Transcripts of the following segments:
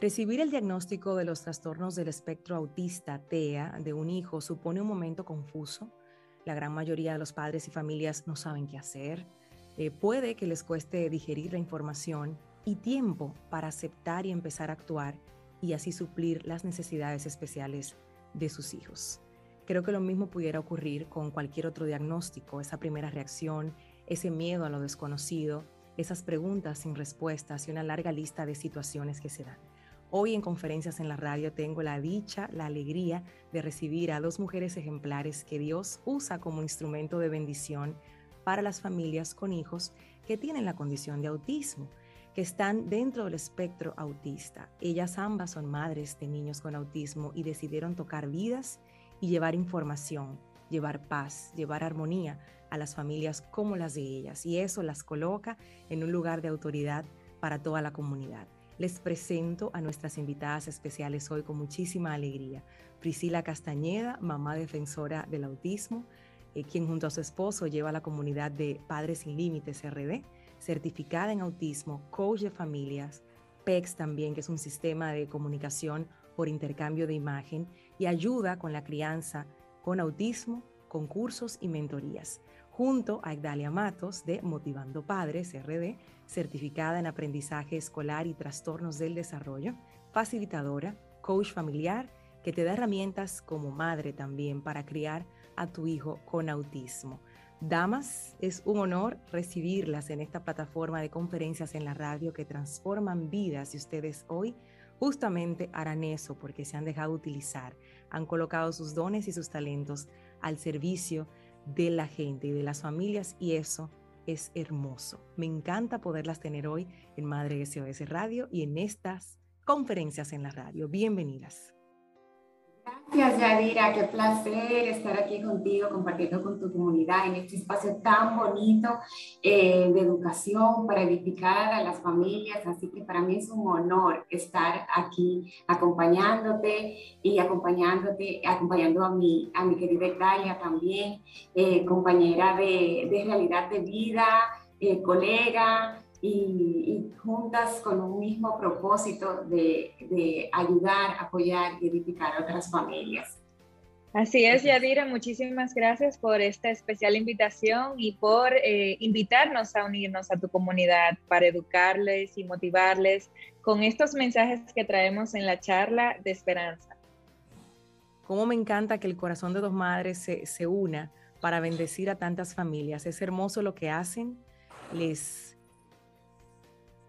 Recibir el diagnóstico de los trastornos del espectro autista TEA de un hijo supone un momento confuso. La gran mayoría de los padres y familias no saben qué hacer. Eh, puede que les cueste digerir la información y tiempo para aceptar y empezar a actuar y así suplir las necesidades especiales de sus hijos. Creo que lo mismo pudiera ocurrir con cualquier otro diagnóstico, esa primera reacción, ese miedo a lo desconocido, esas preguntas sin respuestas y una larga lista de situaciones que se dan. Hoy en conferencias en la radio tengo la dicha, la alegría de recibir a dos mujeres ejemplares que Dios usa como instrumento de bendición para las familias con hijos que tienen la condición de autismo que están dentro del espectro autista. Ellas ambas son madres de niños con autismo y decidieron tocar vidas y llevar información, llevar paz, llevar armonía a las familias como las de ellas. Y eso las coloca en un lugar de autoridad para toda la comunidad. Les presento a nuestras invitadas especiales hoy con muchísima alegría. Priscila Castañeda, mamá defensora del autismo, eh, quien junto a su esposo lleva la comunidad de Padres Sin Límites RD certificada en autismo, coach de familias, PEX también, que es un sistema de comunicación por intercambio de imagen y ayuda con la crianza con autismo, con cursos y mentorías, junto a Igdalia Matos de Motivando Padres RD, certificada en aprendizaje escolar y trastornos del desarrollo, facilitadora, coach familiar, que te da herramientas como madre también para criar a tu hijo con autismo. Damas, es un honor recibirlas en esta plataforma de conferencias en la radio que transforman vidas y ustedes hoy justamente harán eso porque se han dejado utilizar, han colocado sus dones y sus talentos al servicio de la gente y de las familias y eso es hermoso. Me encanta poderlas tener hoy en Madre SOS Radio y en estas conferencias en la radio. Bienvenidas. Gracias, Yadira. Qué placer estar aquí contigo, compartiendo con tu comunidad en este espacio tan bonito eh, de educación para edificar a las familias. Así que para mí es un honor estar aquí acompañándote y acompañándote, acompañando a mi, a mi querida Italia también, eh, compañera de, de realidad de vida, eh, colega y, juntas con un mismo propósito de, de, ayudar, apoyar y edificar a otras familias. Así es, Yadira, muchísimas gracias por esta especial invitación y por eh, invitarnos a unirnos a tu comunidad para educarles y motivarles con estos mensajes que traemos en la charla de esperanza. Cómo me encanta que el corazón de dos madres se, se una para bendecir a tantas familias. Es hermoso lo que hacen. Les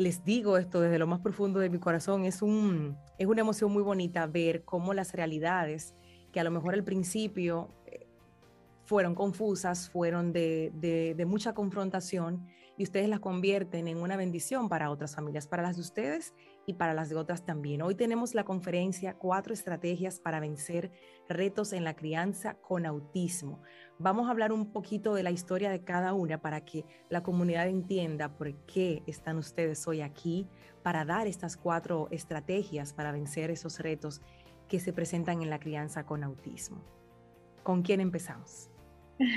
les digo esto desde lo más profundo de mi corazón, es, un, es una emoción muy bonita ver cómo las realidades que a lo mejor al principio eh, fueron confusas, fueron de, de, mucha confrontación y ustedes las convierten en una bendición para otras familias, para las de ustedes y para las de otras también. Hoy tenemos la conferencia Cuatro estrategias para vencer retos en la crianza con autismo. Vamos a hablar un poquito de la historia de cada una para que la comunidad entienda por qué están ustedes hoy aquí para dar estas cuatro estrategias para vencer esos retos que se presentan en la crianza con autismo. ¿Con quién empezamos?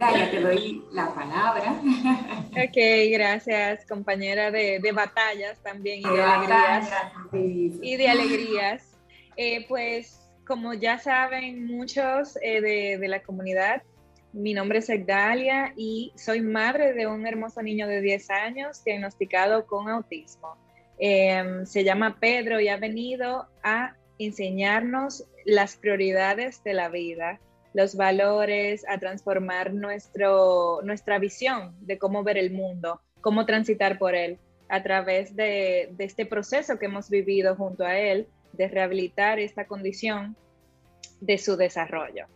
Ya te doy la palabra. Ok, gracias, compañera de, batallas también y de, alegrías. Y de alegrías. Eh, pues como ya saben muchos eh, de, la comunidad, mi nombre es Egdalia y soy madre de un hermoso niño de 10 años diagnosticado con autismo. Em, se llama Pedro y ha venido a enseñarnos las prioridades de la vida, los valores, a transformar nuestro, nuestra visión de cómo ver el mundo, cómo transitar por él a través de, de este proceso que hemos vivido junto a él de rehabilitar esta condición de su desarrollo.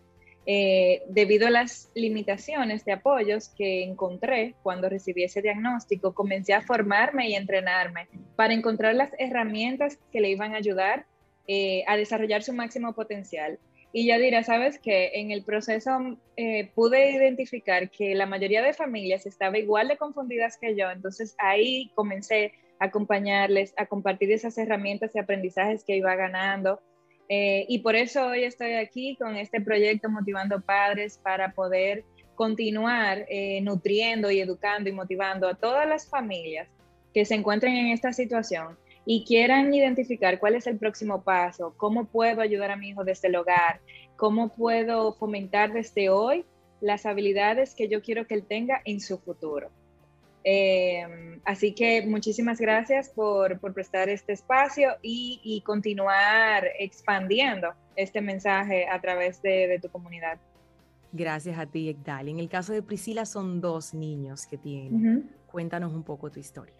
Eh, debido a las limitaciones de apoyos que encontré cuando recibí ese diagnóstico, comencé a formarme y entrenarme para encontrar las herramientas que le iban a ayudar eh, a desarrollar su máximo potencial. Y ya dirá, sabes que en el proceso eh, pude identificar que la mayoría de familias estaba igual de confundidas que yo, entonces ahí comencé acompañarles, a compartir esas herramientas y aprendizajes que iba ganando eh, y por eso hoy estoy aquí con este proyecto Motivando Padres para poder continuar eh, nutriendo y educando y motivando a todas las familias que se encuentren en esta situación y quieran identificar cuál es el próximo paso, cómo puedo ayudar a mi hijo desde el hogar, cómo puedo fomentar desde hoy las habilidades que yo quiero que él tenga en su futuro. Em, así que muchísimas gracias por, prestar este espacio y, continuar expandiendo este mensaje a través de, tu comunidad. Gracias a ti, Ekdal. En el caso de Priscila son dos niños que tienen. Cuéntanos un poco tu historia.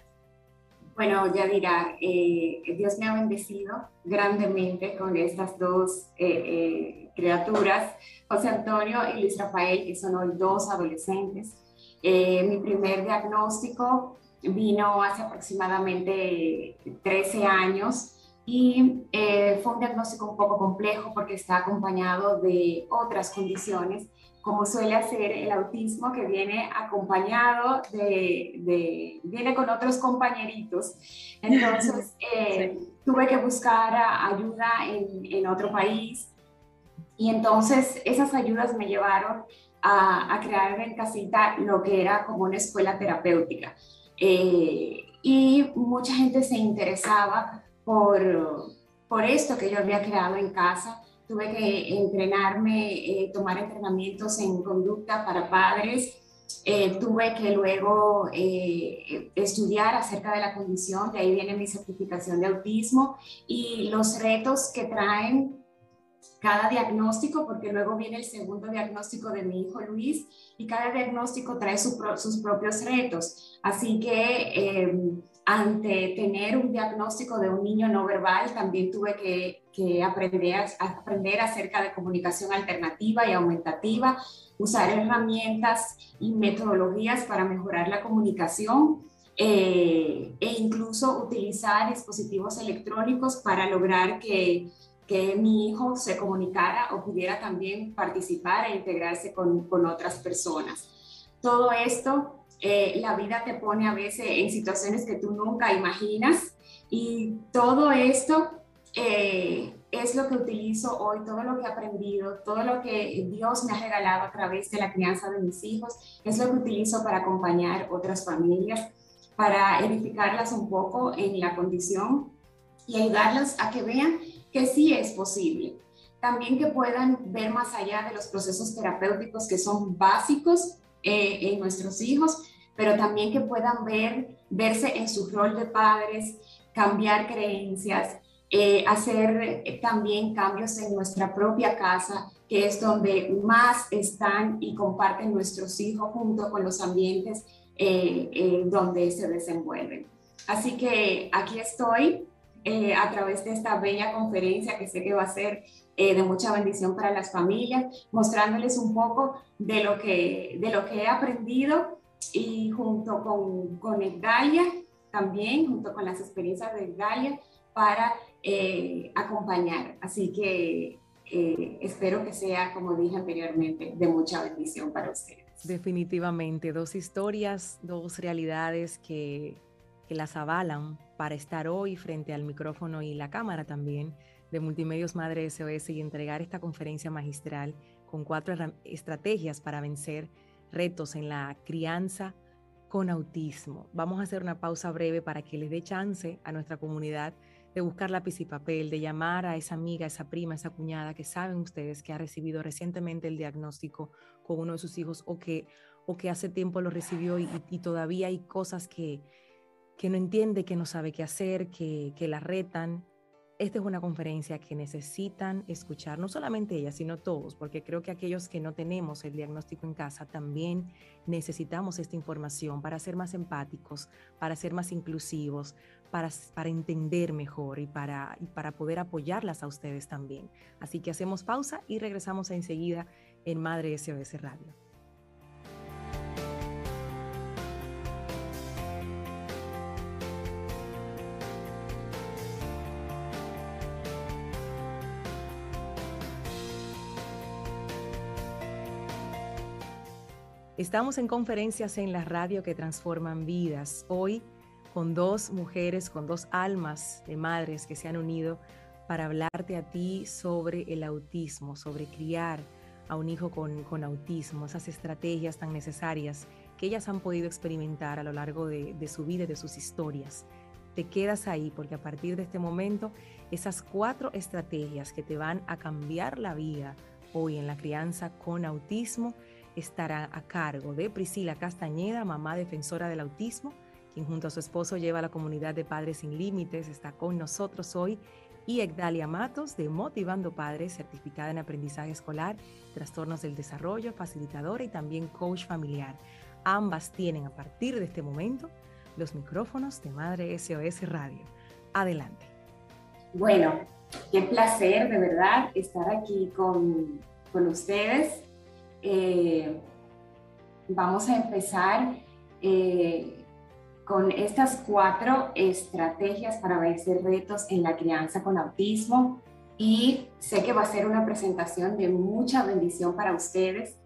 Bueno, ya dirá, eh, Dios me ha bendecido grandemente con estas dos eh, eh, criaturas, José Antonio y Luis Rafael, que son hoy dos adolescentes. Mi primer diagnóstico vino hace aproximadamente 13 años y fue un diagnóstico un poco complejo porque está acompañado de otras condiciones como suele hacer el autismo, que viene acompañado de, viene con otros compañeritos. Entonces, eh, tuve que buscar ayuda en, otro país y entonces esas ayudas me llevaron a, crear en casita lo que era como una escuela terapéutica. Eh, y mucha gente se interesaba por, por esto que yo había creado en casa tuve que entrenarme, eh, tomar entrenamientos en conducta para padres. Eh, tuve que luego estudiar acerca de la condición, de ahí viene mi certificación de autismo y los retos que traen cada diagnóstico, porque luego viene el segundo diagnóstico de mi hijo Luis y cada diagnóstico trae sus propios retos. Así que ante tener un diagnóstico de un niño no verbal, también tuve que, aprender, aprender acerca de comunicación alternativa y aumentativa, usar herramientas y metodologías para mejorar la comunicación eh, e incluso utilizar dispositivos electrónicos para lograr que, que, mi hijo se comunicara o pudiera también participar e integrarse con, con otras personas. Todo esto eh, la vida te pone a veces en situaciones que tú nunca imaginas y todo esto eh, es lo que utilizo hoy, todo lo que he aprendido, todo lo que Dios me ha regalado a través de la crianza de mis hijos, es lo que utilizo para acompañar otras familias, para edificarlas un poco en la condición y ayudarlas a que vean que sí es posible. También que puedan ver más allá de los procesos terapéuticos que son básicos eh, en nuestros hijos, pero también que puedan ver, verse en su rol de padres, cambiar creencias, eh, hacer eh, también cambios en nuestra propia casa, que es donde más están y comparten nuestros hijos junto con los ambientes donde se desenvuelven. Así que aquí estoy a través de esta bella conferencia que sé que va a ser de mucha bendición para las familias, mostrándoles un poco de lo que, de lo que he aprendido y junto con, con también, junto con las experiencias de Galia, para eh, acompañar. Así que eh, espero que sea, como dije anteriormente, de mucha bendición para ustedes. Definitivamente, dos historias, dos realidades que, que las avalan para estar hoy frente al micrófono y la cámara también de Multimedios Madre SOS y entregar esta conferencia magistral con cuatro estrategias para vencer retos en la crianza con autismo. Vamos a hacer una pausa breve para que les dé chance a nuestra comunidad de buscar lápiz y papel, de llamar a esa amiga, esa prima, esa cuñada que saben ustedes que ha recibido recientemente el diagnóstico con uno de sus hijos o que, o que hace tiempo lo recibió y, todavía hay cosas que, que no entiende, que no sabe qué hacer, que, que la retan esta es una conferencia que necesitan escuchar, no solamente ella, sino todos, porque creo que aquellos que no tenemos el diagnóstico en casa también necesitamos esta información para ser más empáticos, para ser más inclusivos, para, para entender mejor y para, y para poder apoyarlas a ustedes también. Así que hacemos pausa y regresamos enseguida en Madre SOS Radio. Estamos en conferencias en la radio que transforman vidas. Hoy con dos mujeres, con dos almas de madres que se han unido para hablarte a ti sobre el autismo, sobre criar a un hijo con, con autismo, esas estrategias tan necesarias que ellas han podido experimentar a lo largo de, de su vida y de sus historias. te quedas ahí porque a partir de este momento esas cuatro estrategias que te van a cambiar la vida hoy en la crianza con autismo estará a cargo de Priscila Castañeda, mamá defensora del autismo, quien junto a su esposo lleva a la comunidad de Padres Sin Límites, está con nosotros hoy, y Egdalia Matos, de Motivando Padres, certificada en aprendizaje escolar, trastornos del desarrollo, facilitadora y también coach familiar. Ambas tienen a partir de este momento los micrófonos de Madre SOS Radio. Adelante. Bueno, qué placer de verdad estar aquí con, con ustedes eh, vamos a empezar eh, con estas cuatro estrategias para vencer retos en la crianza con autismo y sé que va a ser una presentación de mucha bendición para ustedes.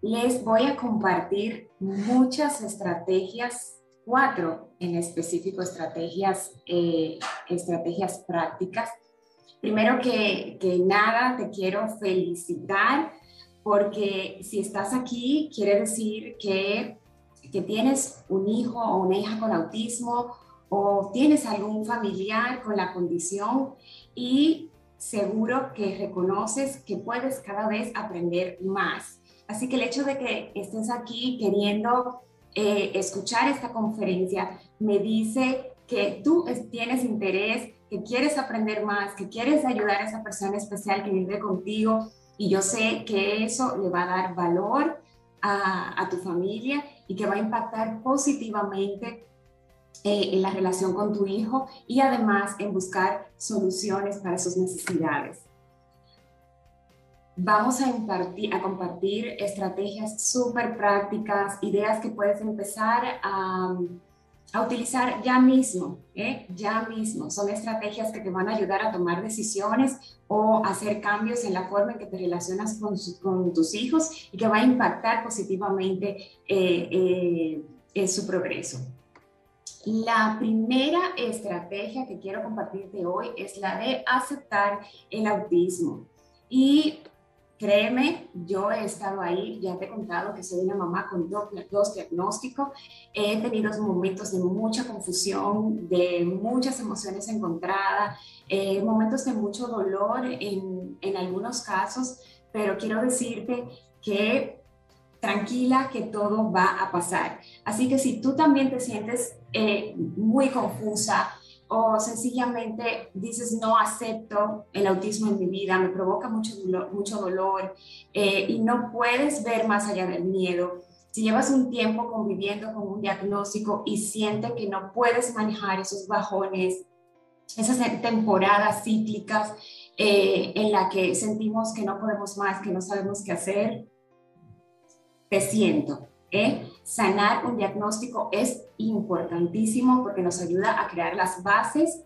Les voy a compartir muchas estrategias, cuatro en específico estrategias, eh, estrategias prácticas. Primero que, que nada, te quiero felicitar porque si estás aquí, quiere decir que, que tienes un hijo o una hija con autismo o tienes algún familiar con la condición y seguro que reconoces que puedes cada vez aprender más. Así que el hecho de que estés aquí queriendo eh, escuchar esta conferencia me dice que tú tienes interés, que quieres aprender más, que quieres ayudar a esa persona especial que vive contigo, y yo sé que eso le va a dar valor a, tu familia y que va a impactar positivamente eh, en la relación con tu hijo y además en buscar soluciones para sus necesidades. Vamos a, impartir, a compartir estrategias súper prácticas, ideas que puedes empezar a a utilizar ya mismo, ¿eh? ya mismo. Son estrategias que te van a ayudar a tomar decisiones o hacer cambios en la forma en que te relacionas con, tus hijos y que va a impactar positivamente eh, eh, su progreso. La primera estrategia que quiero compartirte hoy es la de aceptar el autismo. Y Créeme, yo he estado ahí, ya te he contado que soy una mamá con dos, diagnósticos, he tenido momentos de mucha confusión, de muchas emociones encontradas, eh, momentos de mucho dolor en, en algunos casos, pero quiero decirte que tranquila que todo va a pasar. Así que si tú también te sientes eh, muy confusa, o sencillamente dices no acepto el autismo en mi vida, me provoca mucho dolor, mucho dolor eh, y no puedes ver más allá del miedo. Si llevas un tiempo conviviendo con un diagnóstico y sientes que no puedes manejar esos bajones, esas temporadas cíclicas eh, en la que sentimos que no podemos más, que no sabemos qué hacer, te siento. ¿eh? Sanar un diagnóstico es importantísimo porque nos ayuda a crear las bases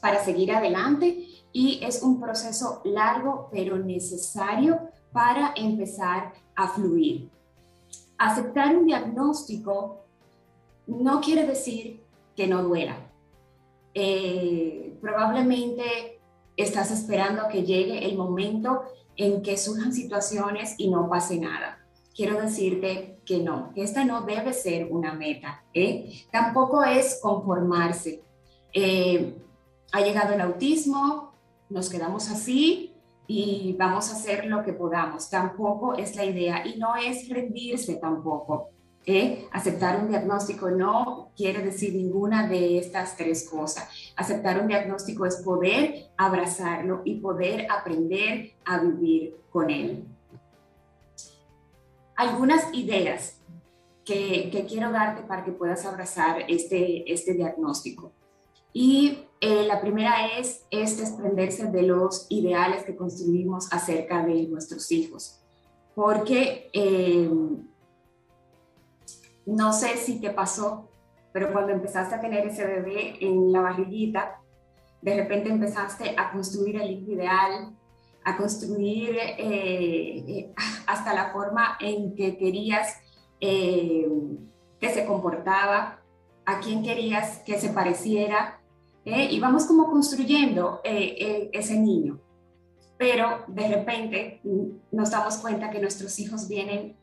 para seguir adelante y es un proceso largo pero necesario para empezar a fluir. Aceptar un diagnóstico no quiere decir que no duela. Eh, probablemente estás esperando que llegue el momento en que surjan situaciones y no pase nada quiero decirte que no, que esta no debe ser una meta. ¿eh? Tampoco es conformarse. Eh, ha llegado el autismo, nos quedamos así y vamos a hacer lo que podamos. Tampoco es la idea y no es rendirse tampoco. ¿eh? Aceptar un diagnóstico no quiere decir ninguna de estas tres cosas. Aceptar un diagnóstico es poder abrazarlo y poder aprender a vivir con él algunas ideas que, quiero darte para que puedas abrazar este, este diagnóstico. Y eh, la primera es, es desprenderse de los ideales que construimos acerca de nuestros hijos. Porque eh, no sé si te pasó, pero cuando empezaste a tener ese bebé en la barriguita, de repente empezaste a construir el hijo ideal, a construir eh, eh, hasta la forma en que querías eh, que se comportaba, a quién querías que se pareciera, y vamos como construyendo ese niño. Pero de repente nos damos cuenta que nuestros hijos vienen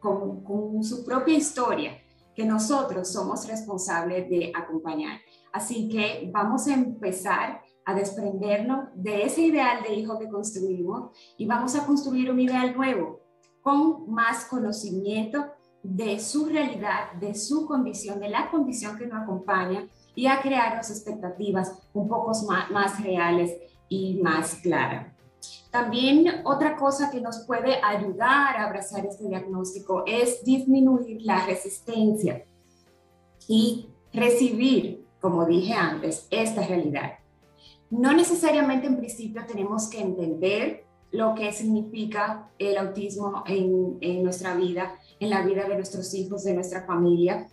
con, su propia historia, que nosotros somos responsables de acompañar. Así que vamos a empezar a desprendernos de ese ideal de hijo que construimos y vamos a construir un ideal nuevo con más conocimiento de su realidad, de su condición, de la condición que nos acompaña y a crear las expectativas un poco más, más reales y más claras. También otra cosa que nos puede ayudar a abrazar este diagnóstico es disminuir la resistencia y recibir, como dije antes, esta realidad. No necesariamente en principio tenemos que entender lo que significa el autismo en, nuestra vida, en la vida de nuestros hijos, de nuestra familia,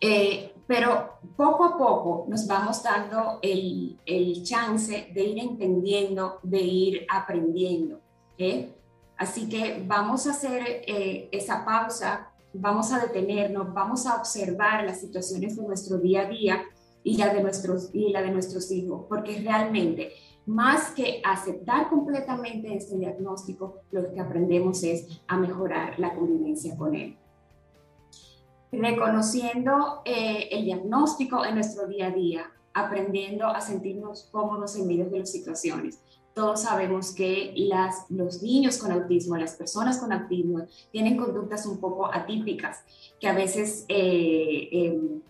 eh, pero poco a poco nos vamos dando el, chance de ir entendiendo, de ir aprendiendo. Así que vamos a hacer eh, esa pausa, vamos a detenernos, vamos a observar las situaciones de nuestro día a día y la de nuestros, y la de nuestros hijos, porque realmente más que aceptar completamente este diagnóstico, lo que aprendemos es a mejorar la convivencia con él. Reconociendo eh, el diagnóstico en nuestro día a día, aprendiendo a sentirnos cómodos en medio de las situaciones. Todos sabemos que las, los niños con autismo, las personas con autismo, tienen conductas un poco atípicas, que a veces eh, em,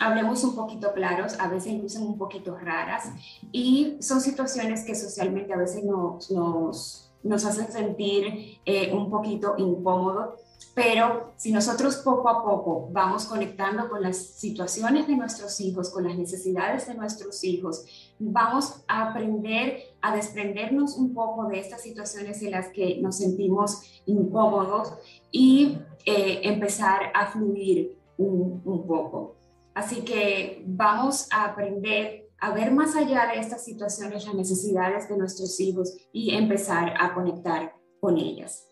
hablemos un poquito claros, a veces lucen un poquito raras y son situaciones que socialmente a veces nos, nos, nos hacen sentir eh, un poquito incómodos, pero si nosotros poco a poco vamos conectando con las situaciones de nuestros hijos, con las necesidades de nuestros hijos, vamos a aprender a desprendernos un poco de estas situaciones en las que nos sentimos incómodos y eh, empezar a fluir un, un poco. Así que vamos a aprender a ver más allá de estas situaciones las necesidades de nuestros hijos y empezar a conectar con ellas.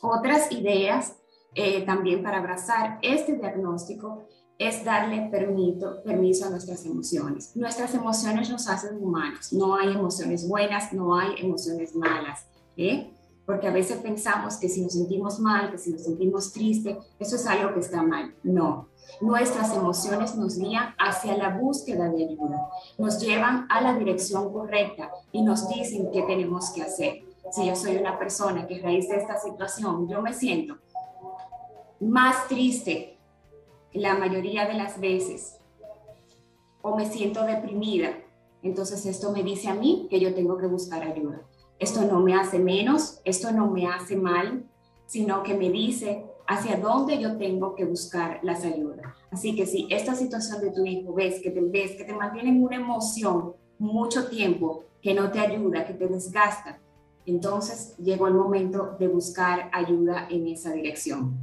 Otras ideas eh, también para abrazar este diagnóstico es darle permiso, permiso a nuestras emociones. Nuestras emociones nos hacen humanos. No hay emociones buenas, no hay emociones malas. ¿eh? Porque a veces pensamos que si nos sentimos mal, que si nos sentimos triste, eso es algo que está mal. No, nuestras emociones nos guían hacia la búsqueda de ayuda, nos llevan a la dirección correcta y nos dicen qué tenemos que hacer. Si yo soy una persona que a raíz de esta situación yo me siento más triste la mayoría de las veces o me siento deprimida, entonces esto me dice a mí que yo tengo que buscar ayuda. Esto no me hace menos, esto no me hace mal, sino que me dice hacia dónde yo tengo que buscar las ayudas. Así que si esta situación de tu hijo ves que te ves que te mantiene en una emoción mucho tiempo, que no te ayuda, que te desgasta, entonces llegó el momento de buscar ayuda en esa dirección.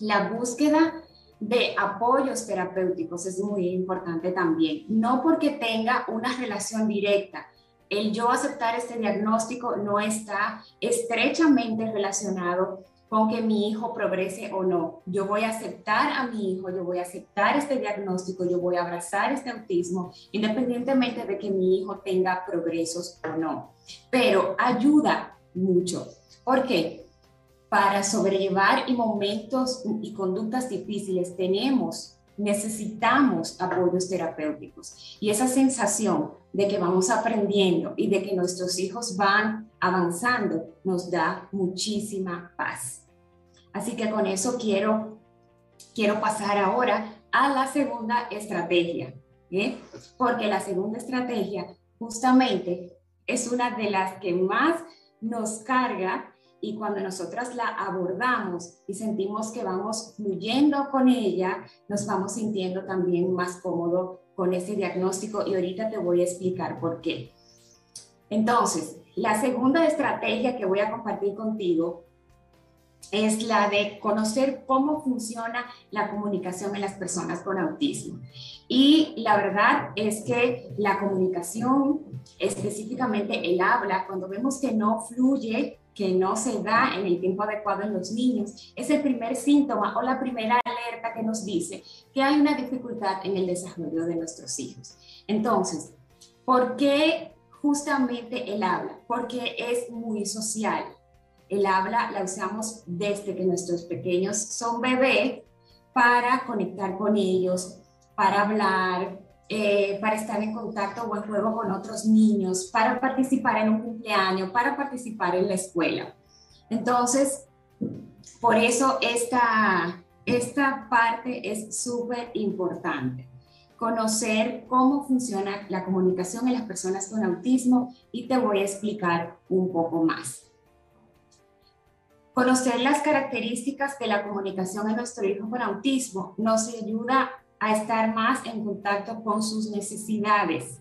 La búsqueda de apoyos terapéuticos es muy importante también, no porque tenga una relación directa, el yo aceptar este diagnóstico no está estrechamente relacionado con que mi hijo progrese o no. Yo voy a aceptar a mi hijo, yo voy a aceptar este diagnóstico, yo voy a abrazar este autismo, independientemente de que mi hijo tenga progresos o no. Pero ayuda mucho. ¿Por qué? Para sobrellevar y momentos y conductas difíciles tenemos necesitamos apoyos terapéuticos. Y esa sensación de que vamos aprendiendo y de que nuestros hijos van avanzando nos da muchísima paz. Así que con eso quiero, quiero pasar ahora a la segunda estrategia, ¿eh? porque la segunda estrategia justamente es una de las que más nos carga y cuando nosotras la abordamos y sentimos que vamos fluyendo con ella, nos vamos sintiendo también más cómodo con ese diagnóstico y ahorita te voy a explicar por qué. Entonces, la segunda estrategia que voy a compartir contigo es la de conocer cómo funciona la comunicación en las personas con autismo. Y la verdad es que la comunicación, específicamente el habla, cuando vemos que no fluye, que no se da en el tiempo adecuado en los niños, es el primer síntoma o la primera alerta que nos dice que hay una dificultad en el desarrollo de nuestros hijos. Entonces, ¿por qué justamente el habla? Porque es muy social. El habla la usamos desde que nuestros pequeños son bebés para conectar con ellos, para hablar, eh, para estar en contacto o en juego con otros niños, para participar en un cumpleaños, para participar en la escuela. Entonces, por eso esta, esta parte es súper importante. Conocer cómo funciona la comunicación en las personas con autismo y te voy a explicar un poco más. Conocer las características de la comunicación en nuestro hijo con autismo nos ayuda a estar más en contacto con sus necesidades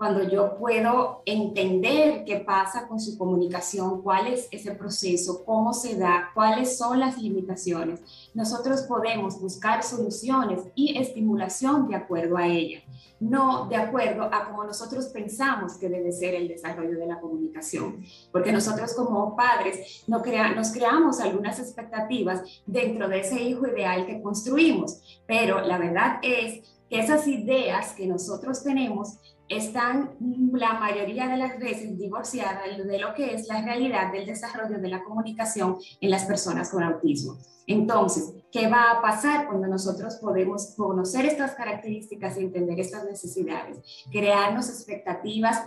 cuando yo puedo entender qué pasa con su comunicación, cuál es ese proceso, cómo se da, cuáles son las limitaciones, nosotros podemos buscar soluciones y estimulación de acuerdo a ella, no de acuerdo a cómo nosotros pensamos que debe ser el desarrollo de la comunicación, porque nosotros como padres no crea, nos creamos algunas expectativas dentro de ese hijo ideal que construimos, pero la verdad es que esas ideas que nosotros tenemos están la mayoría de las veces divorciadas de lo que es la realidad del desarrollo de la comunicación en las personas con autismo. Entonces, ¿qué va a pasar cuando nosotros podemos conocer estas características y entender estas necesidades? Crearnos expectativas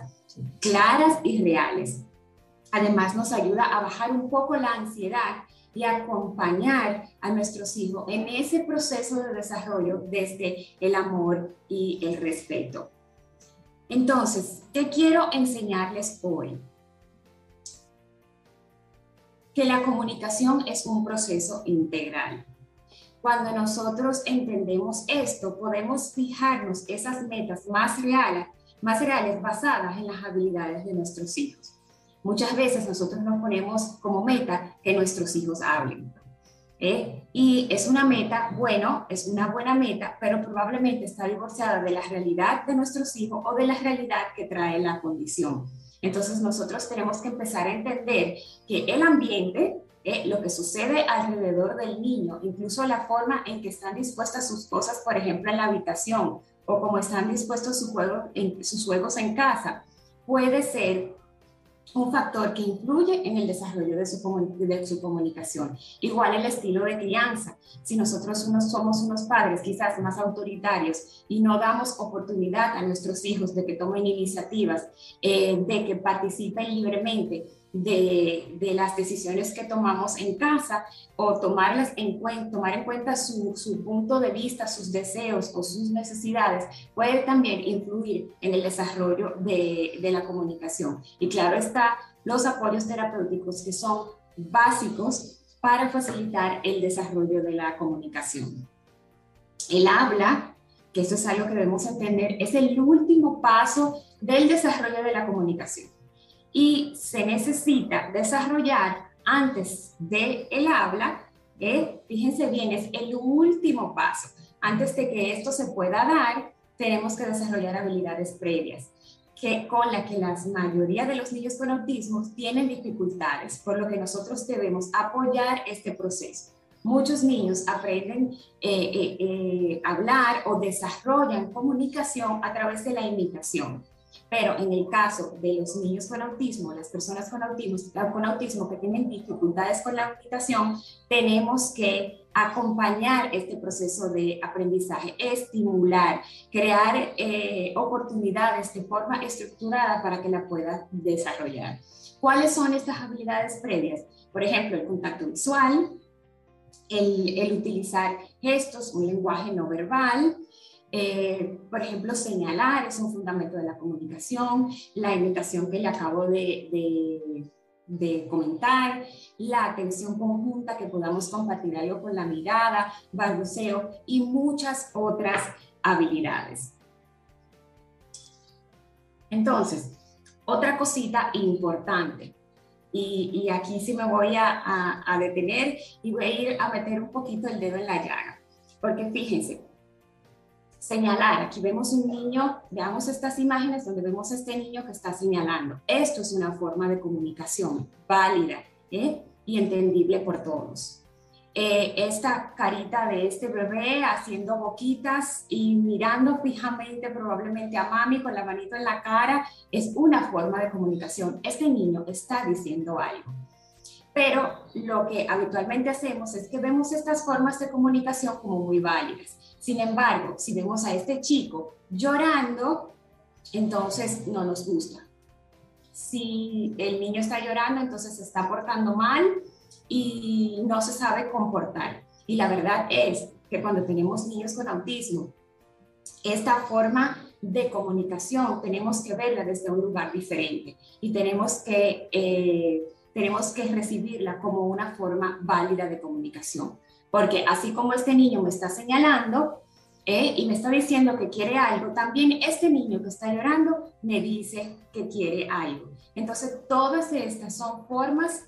claras y reales. Además, nos ayuda a bajar un poco la ansiedad y acompañar a nuestros hijos en ese proceso de desarrollo desde el amor y el respeto. Entonces, ¿qué quiero enseñarles hoy? Que la comunicación es un proceso integral. Cuando nosotros entendemos esto, podemos fijarnos esas metas más reales, más reales basadas en las habilidades de nuestros hijos. Muchas veces nosotros nos ponemos como meta que nuestros hijos hablen. ¿Eh? Y es una meta, bueno, es una buena meta, pero probablemente está divorciada de la realidad de nuestros hijos o de la realidad que trae la condición. Entonces nosotros tenemos que empezar a entender que el ambiente, ¿eh? lo que sucede alrededor del niño, incluso la forma en que están dispuestas sus cosas, por ejemplo, en la habitación, o como están dispuestos sus juegos en, sus juegos en casa, puede ser un factor que influye en el desarrollo de su, de su comunicación. Igual el estilo de crianza. Si nosotros unos, somos unos padres quizás más autoritarios y no damos oportunidad a nuestros hijos de que tomen iniciativas, eh, de que participen libremente, de, las decisiones que tomamos en casa o tomarlas en cuenta, tomar en cuenta su, su, punto de vista, sus deseos o sus necesidades, puede también influir en el desarrollo de, de la comunicación. Y claro está, los apoyos terapéuticos que son básicos para facilitar el desarrollo de la comunicación. El habla, que eso es algo que debemos entender, es el último paso del desarrollo de la comunicación y se necesita desarrollar antes del el habla, eh, fíjense bien, es el último paso. Antes de que esto se pueda dar, tenemos que desarrollar habilidades previas que, con las que la mayoría de los niños con autismo tienen dificultades, por lo que nosotros debemos apoyar este proceso. Muchos niños aprenden a eh, eh, eh, hablar o desarrollan comunicación a través de la imitación. Pero en el caso de los niños con autismo, las personas con autismo, con autismo que tienen dificultades con la habitación, tenemos que acompañar este proceso de aprendizaje, estimular, crear eh, oportunidades de forma estructurada para que la pueda desarrollar. ¿Cuáles son estas habilidades previas? Por ejemplo, el contacto visual, el, el utilizar gestos, un lenguaje no verbal, eh, por ejemplo, señalar es un fundamento de la comunicación, la imitación que le acabo de, de, comentar, la atención conjunta, que podamos compartir algo con la mirada, balbuceo y muchas otras habilidades. Entonces, otra cosita importante, y, y aquí sí me voy a, a, a detener y voy a ir a meter un poquito el dedo en la llaga, porque fíjense, señalar. Aquí vemos un niño, veamos estas imágenes donde vemos a este niño que está señalando. Esto es una forma de comunicación válida ¿eh? y entendible por todos. Eh, esta carita de este bebé haciendo boquitas y mirando fijamente probablemente a mami con la manito en la cara es una forma de comunicación. Este niño está diciendo algo. Pero lo que habitualmente hacemos es que vemos estas formas de comunicación como muy válidas. Sin embargo, si vemos a este chico llorando, entonces no nos gusta. Si el niño está llorando, entonces se está portando mal y no se sabe comportar. Y la verdad es que cuando tenemos niños con autismo, esta forma de comunicación tenemos que verla desde un lugar diferente y tenemos que, eh, tenemos que recibirla como una forma válida de comunicación. Porque así como este niño me está señalando eh, y me está diciendo que quiere algo, también este niño que está llorando me dice que quiere algo. Entonces, todas estas son formas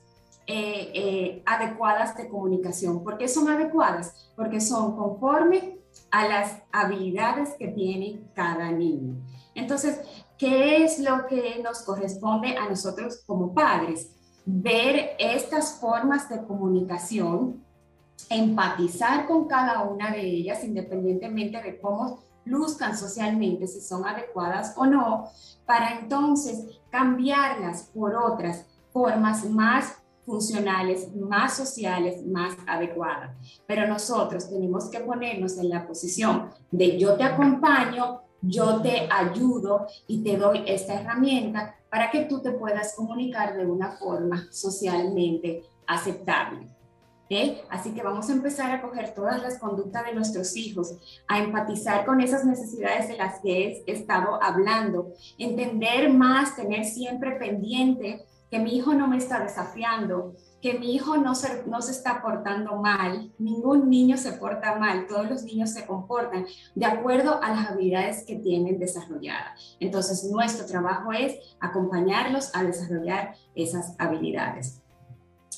eh, adecuadas de comunicación. ¿Por qué son adecuadas? Porque son conforme a las habilidades que tiene cada niño. Entonces, ¿qué es lo que nos corresponde a nosotros como padres? Ver estas formas de comunicación, empatizar con cada una de ellas, independientemente de cómo luzcan socialmente, si son adecuadas o no, para entonces cambiarlas por otras formas más funcionales, más sociales, más adecuadas. Pero nosotros tenemos que ponernos en la posición de yo te acompaño, yo te ayudo y te doy esta herramienta para que tú te puedas comunicar de una forma socialmente aceptable. Así que vamos a empezar a coger todas las conductas de nuestros hijos, a empatizar con esas necesidades de las que he estado hablando, entender más, tener siempre pendiente que mi hijo no me está desafiando, que mi hijo no se, no se está portando mal, ningún niño se porta mal, todos los niños se comportan de acuerdo a las habilidades que tienen desarrolladas. Entonces, nuestro trabajo es acompañarlos a desarrollar esas habilidades.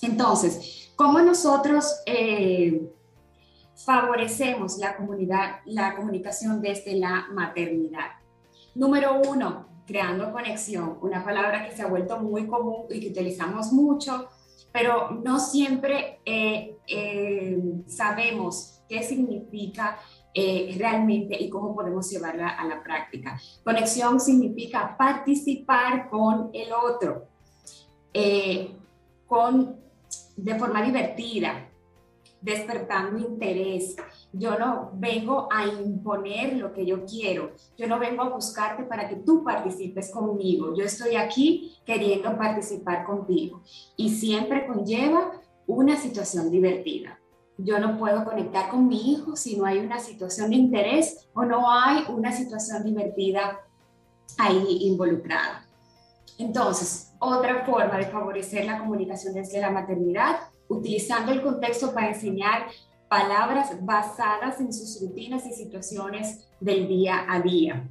Entonces, ¿cómo nosotros eh, favorecemos la, comunidad, la comunicación desde la maternidad? Número uno, creando conexión, una palabra que se ha vuelto muy común y que utilizamos mucho, pero no siempre eh, eh, sabemos qué significa eh, realmente y cómo podemos llevarla a la práctica. Conexión significa participar con el otro, con, de forma divertida, despertando interés. Yo no vengo a imponer lo que yo quiero. Yo no vengo a buscarte para que tú participes conmigo. Yo estoy aquí queriendo participar contigo. Y siempre conlleva una situación divertida. Yo no puedo conectar con mi hijo si no hay una situación de interés o no hay una situación divertida ahí involucrada. Entonces, otra forma de favorecer la comunicación desde la maternidad utilizando el contexto para enseñar palabras basadas en sus rutinas y situaciones del día a día.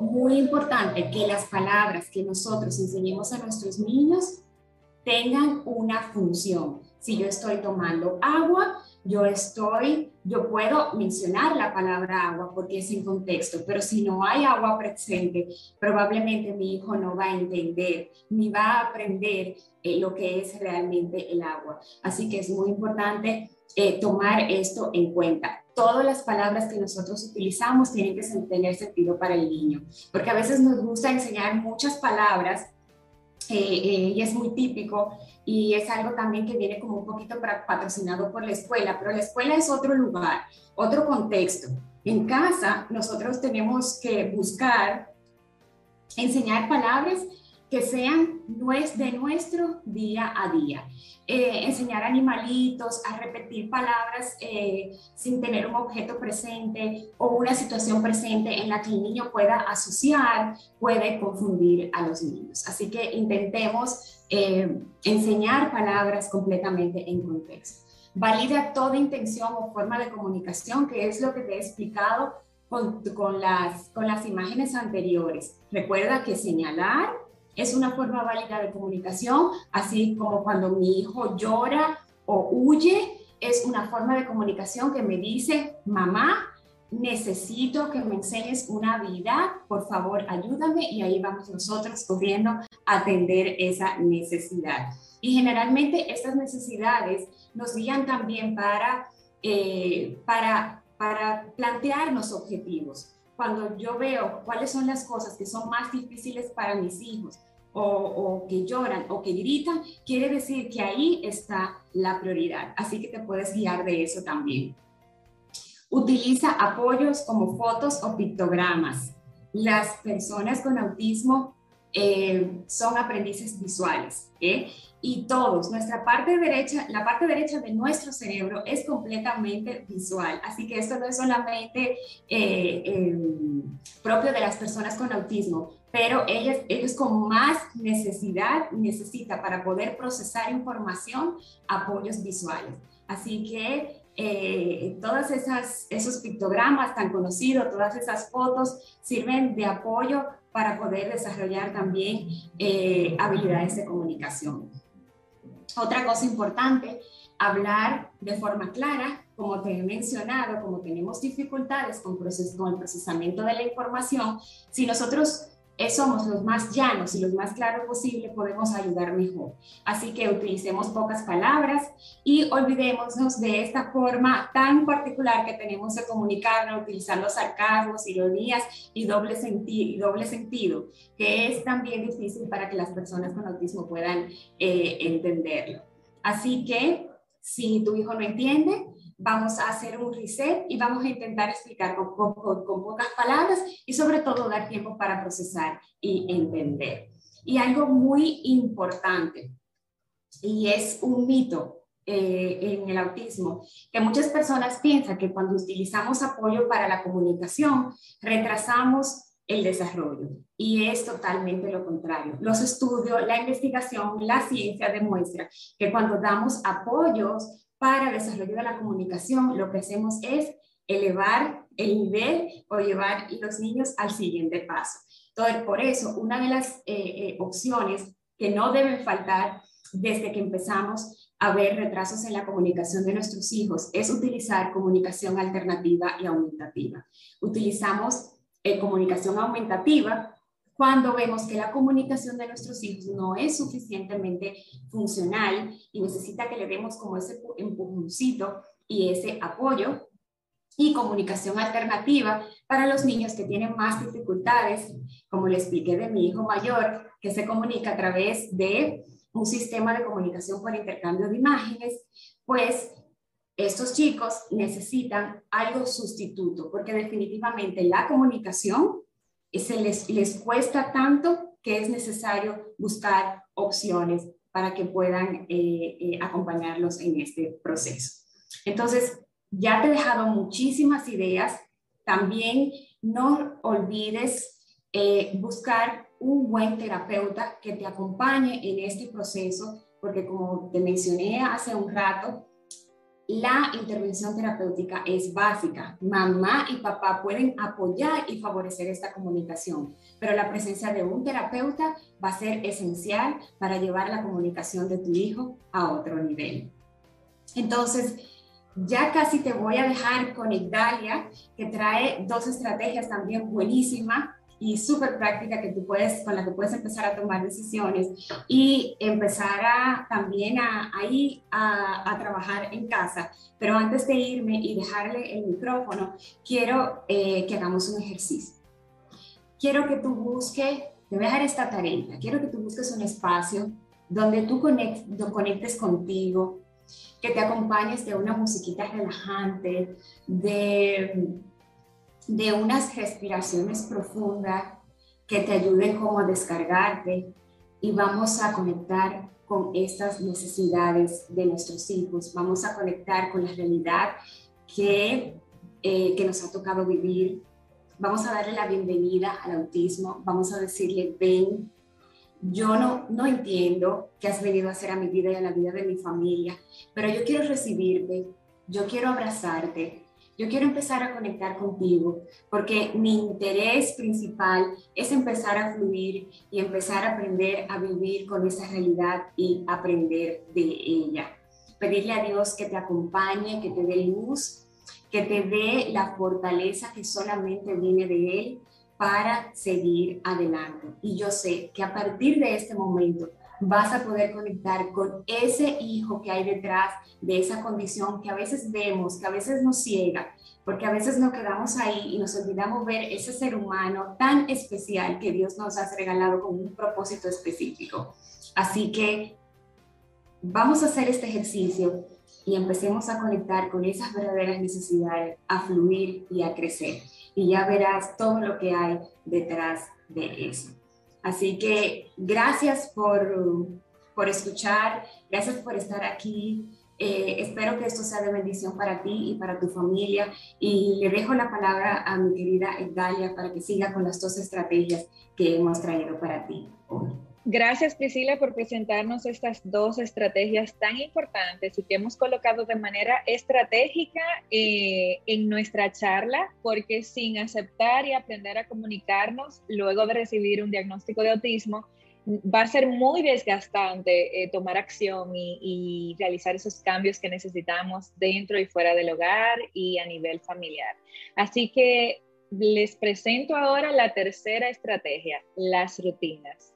Muy importante que las palabras que nosotros enseñemos a nuestros niños tengan una función. Si yo estoy tomando agua, yo estoy, yo puedo mencionar la palabra agua porque es en contexto, pero si no hay agua presente, probablemente mi hijo no va a entender ni va a aprender eh, lo que es realmente el agua. Así que es muy importante eh, tomar esto en cuenta. Todas las palabras que nosotros utilizamos tienen que tener sentido para el niño, porque a veces nos gusta enseñar muchas palabras eh, y es muy típico y es algo también que viene como un poquito patrocinado por la escuela, pero la escuela es otro lugar, otro contexto. En casa nosotros tenemos que buscar enseñar palabras que sean de nuestro día a día. Eh, enseñar animalitos a repetir palabras eh, sin tener un objeto presente o una situación presente en la que el niño pueda asociar, puede confundir a los niños. Así que intentemos eh, enseñar palabras completamente en contexto. Valida toda intención o forma de comunicación, que es lo que te he explicado con, las, con las imágenes anteriores. Recuerda que señalar es una forma válida de comunicación, así como cuando mi hijo llora o huye, es una forma de comunicación que me dice, mamá, necesito que me enseñes una habilidad, por favor, ayúdame y ahí vamos nosotros corriendo atender esa necesidad. Y generalmente estas necesidades nos guían también para, eh, para, para plantearnos objetivos. Cuando yo veo cuáles son las cosas que son más difíciles para mis hijos, o, que lloran o que gritan, quiere decir que ahí está la prioridad. Así que te puedes guiar de eso también. Utiliza apoyos como fotos o pictogramas. Las personas con autismo eh, son aprendices visuales. ¿eh? Y todos, nuestra parte derecha, la parte derecha de nuestro cerebro es completamente visual. Así que esto no es solamente eh, em, propio de las personas con autismo, pero ellos, ellos con más necesidad necesita para poder procesar información apoyos visuales. Así que eh, todas esas esos pictogramas tan conocidos, todas esas fotos sirven de apoyo para poder desarrollar también eh, habilidades de comunicación. Otra cosa importante, hablar de forma clara, como te he mencionado, como tenemos dificultades con, con el procesamiento de la información, si nosotros somos los más llanos y los más claros posible, podemos ayudar mejor. Así que utilicemos pocas palabras y olvidémonos de esta forma tan particular que tenemos de comunicarnos utilizando sarcasmos, ironías y doble, y doble sentido, que es también difícil para que las personas con autismo puedan eh, entenderlo. Así que si tu hijo no entiende, vamos a hacer un reset y vamos a intentar explicar con, pocas palabras y sobre todo dar tiempo para procesar y entender. Y algo muy importante, y es un mito eh, en el autismo, que muchas personas piensan que cuando utilizamos apoyo para la comunicación, retrasamos el desarrollo. Y es totalmente lo contrario. Los estudios, la investigación, la ciencia demuestra que cuando damos apoyos para desarrollo de la comunicación, lo que hacemos es elevar el nivel o llevar los niños al siguiente paso. Entonces, por eso, una de las eh, eh, opciones que no deben faltar desde que empezamos a ver retrasos en la comunicación de nuestros hijos es utilizar comunicación alternativa y aumentativa. Utilizamos eh, comunicación aumentativa cuando vemos que la comunicación de nuestros hijos no es suficientemente funcional y necesita que le demos como ese empujoncito y ese apoyo y comunicación alternativa para los niños que tienen más dificultades, como le expliqué de mi hijo mayor, que se comunica a través de un sistema de comunicación por intercambio de imágenes, pues estos chicos necesitan algo sustituto, porque definitivamente la comunicación se les, les cuesta tanto que es necesario buscar opciones para que puedan eh, eh, acompañarlos en este proceso. Entonces, ya te he dejado muchísimas ideas. También no olvides eh, buscar un buen terapeuta que te acompañe en este proceso, porque como te mencioné hace un rato, la intervención terapéutica es básica. Mamá y papá pueden apoyar y favorecer esta comunicación, pero la presencia de un terapeuta va a ser esencial para llevar la comunicación de tu hijo a otro nivel. Entonces, ya casi te voy a dejar con Italia, que trae dos estrategias también buenísimas y súper práctica que tú puedes, con la que puedes empezar a tomar decisiones y empezar a, también a, ahí a, a, trabajar en casa. Pero antes de irme y dejarle el micrófono, quiero eh, que hagamos un ejercicio. Quiero que tú busques, te voy a dejar esta tarea, quiero que tú busques un espacio donde tú conectes, conectes contigo, que te acompañes de una musiquita relajante, de de unas respiraciones profundas que te ayuden como a descargarte y vamos a conectar con estas necesidades de nuestros hijos, vamos a conectar con la realidad que, eh, que nos ha tocado vivir, vamos a darle la bienvenida al autismo, vamos a decirle, ven, yo no, no entiendo qué has venido a hacer a mi vida y a la vida de mi familia, pero yo quiero recibirte, yo quiero abrazarte, yo quiero empezar a conectar contigo porque mi interés principal es empezar a fluir y empezar a aprender a vivir con esa realidad y aprender de ella. Pedirle a Dios que te acompañe, que te dé luz, que te dé la fortaleza que solamente viene de Él para seguir adelante. Y yo sé que a partir de este momento vas a poder conectar con ese hijo que hay detrás de esa condición que a veces vemos, que a veces nos ciega, porque a veces nos quedamos ahí y nos olvidamos ver ese ser humano tan especial que Dios nos ha regalado con un propósito específico. Así que vamos a hacer este ejercicio y empecemos a conectar con esas verdaderas necesidades, a fluir y a crecer. Y ya verás todo lo que hay detrás de eso. Así que gracias por, por escuchar, gracias por estar aquí. Eh, espero que esto sea de bendición para ti y para tu familia. Y le dejo la palabra a mi querida Dalia para que siga con las dos estrategias que hemos traído para ti hoy. Gracias Priscila por presentarnos estas dos estrategias tan importantes y que hemos colocado de manera estratégica eh, en nuestra charla, porque sin aceptar y aprender a comunicarnos luego de recibir un diagnóstico de autismo, va a ser muy desgastante eh, tomar acción y, y, realizar esos cambios que necesitamos dentro y fuera del hogar y a nivel familiar. Así que les presento ahora la tercera estrategia, las rutinas.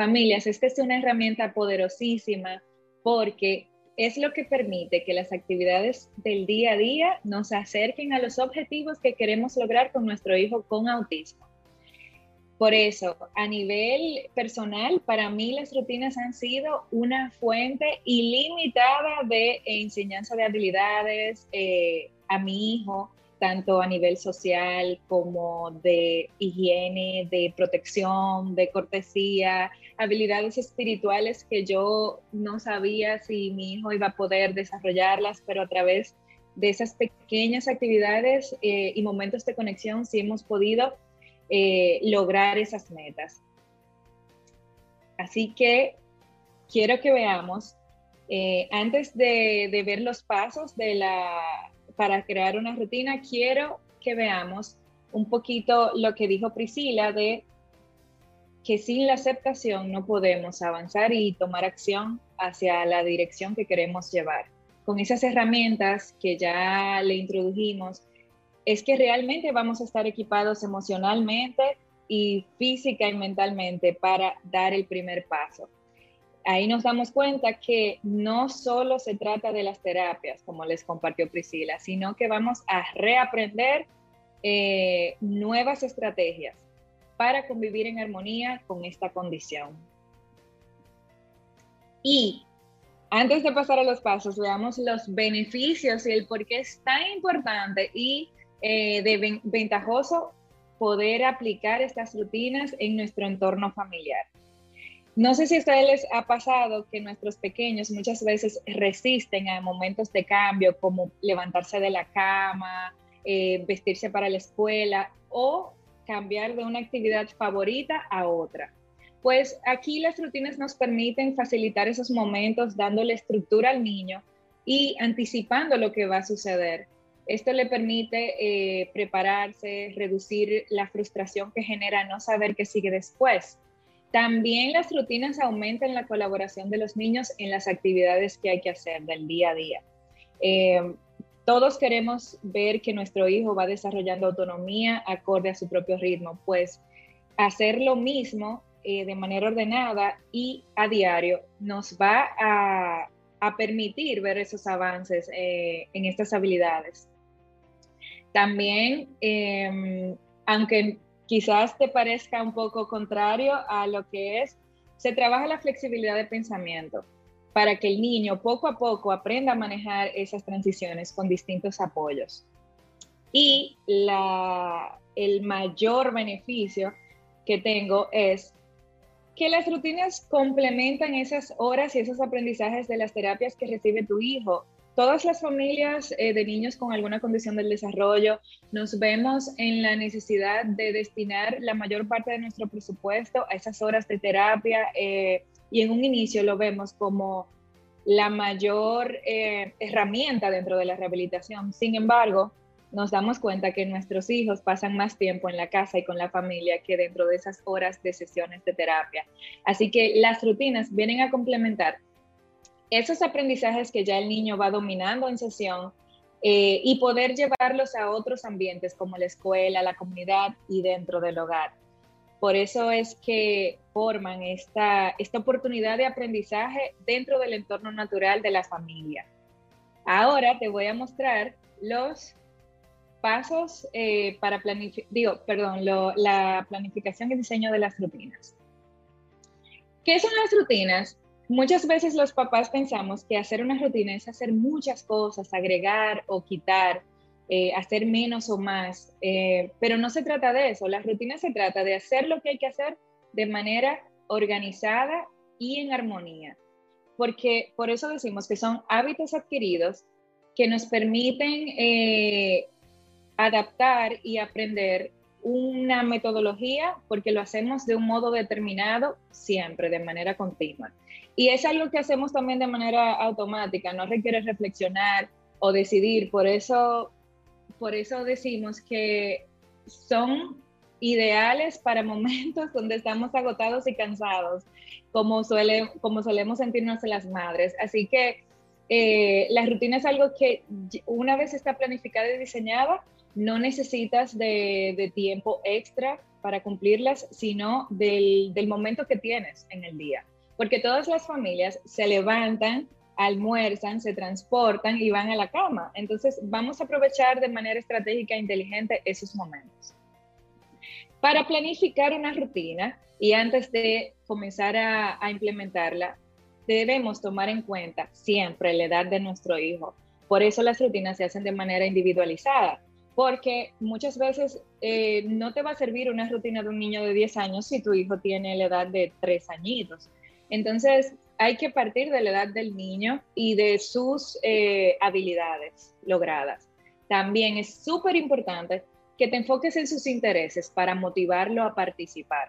Familias, esta es una herramienta poderosísima porque es lo que permite que las actividades del día a día nos acerquen a los objetivos que queremos lograr con nuestro hijo con autismo. Por eso, a nivel personal, para mí las rutinas han sido una fuente ilimitada de enseñanza de habilidades eh, a mi hijo, tanto a nivel social como de higiene, de protección, de cortesía, habilidades espirituales que yo no sabía si mi hijo iba a poder desarrollarlas, pero a través de esas pequeñas actividades eh, y momentos de conexión sí hemos podido eh, lograr esas metas. Así que quiero que veamos, eh, antes de, de ver los pasos de la para crear una rutina, quiero que veamos un poquito lo que dijo Priscila de que sin la aceptación no podemos avanzar y tomar acción hacia la dirección que queremos llevar. Con esas herramientas que ya le introdujimos, es que realmente vamos a estar equipados emocionalmente y física y mentalmente para dar el primer paso ahí nos damos cuenta que no solo se trata de las terapias, como les compartió Priscila, sino que vamos a reaprender eh, nuevas estrategias para convivir en armonía con esta condición. Y antes de pasar a los pasos, veamos los beneficios y el por qué es tan importante y eh, de ventajoso poder aplicar estas rutinas en nuestro entorno familiar. No sé si a ustedes les ha pasado que nuestros pequeños muchas veces resisten a momentos de cambio, como levantarse de la cama, eh, vestirse para la escuela o cambiar de una actividad favorita a otra. Pues aquí las rutinas nos permiten facilitar esos momentos dándole estructura al niño y anticipando lo que va a suceder. Esto le permite eh, prepararse, reducir la frustración que genera no saber qué sigue después. También las rutinas aumentan la colaboración de los niños en las actividades que hay que hacer del día a día. Eh, todos queremos ver que nuestro hijo va desarrollando autonomía acorde a su propio ritmo, pues hacer lo mismo eh, de manera ordenada y a diario nos va a, permitir ver esos avances eh, en estas habilidades. También, aunque quizás te parezca un poco contrario a lo que es, se trabaja la flexibilidad de pensamiento para que el niño poco a poco aprenda a manejar esas transiciones con distintos apoyos. Y el mayor beneficio que tengo es que las rutinas complementan esas horas y esos aprendizajes de las terapias que recibe tu hijo todas las familias eh, de niños con alguna condición del desarrollo nos vemos en la necesidad de destinar la mayor parte de nuestro presupuesto a esas horas de terapia eh, y en un inicio lo vemos como la mayor eh, herramienta dentro de la rehabilitación. Sin embargo, nos damos cuenta que nuestros hijos pasan más tiempo en la casa y con la familia que dentro de esas horas de sesiones de terapia. Así que las rutinas vienen a complementar esos aprendizajes que ya el niño va dominando en sesión eh, y poder llevarlos a otros ambientes como la escuela, la comunidad y dentro del hogar. Por eso es que forman esta, esta oportunidad de aprendizaje dentro del entorno natural de la familia. Ahora te voy a mostrar los pasos eh, para planificar, digo, perdón, la planificación y diseño de las rutinas. ¿Qué son las rutinas? Muchas veces los papás pensamos que hacer una rutina es hacer muchas cosas, agregar o quitar, eh, hacer menos o más, eh, pero no se trata de eso. La rutina se trata de hacer lo que hay que hacer de manera organizada y en armonía, porque por eso decimos que son hábitos adquiridos que nos permiten eh, adaptar y aprender una metodología porque lo hacemos de un modo determinado siempre, de manera continua. Y es algo que hacemos también de manera automática, no requiere reflexionar o decidir. Por eso, por eso decimos que son ideales para momentos donde estamos agotados y cansados, como, suele, como solemos sentirnos las madres. Así que eh, la rutina es algo que una vez está planificada y diseñada, no necesitas de, tiempo extra para cumplirlas, sino del, momento que tienes en el día. Porque todas las familias se levantan, almuerzan, se transportan y van a la cama. Entonces vamos a aprovechar de manera estratégica e inteligente esos momentos. Para planificar una rutina y antes de comenzar a, a implementarla, debemos tomar en cuenta siempre la edad de nuestro hijo. Por eso las rutinas se hacen de manera individualizada porque muchas veces eh, no te va a servir una rutina de un niño de 10 años si tu hijo tiene la edad de 3 añitos. Entonces, hay que partir de la edad del niño y de sus eh, habilidades logradas. También es súper importante que te enfoques en sus intereses para motivarlo a participar.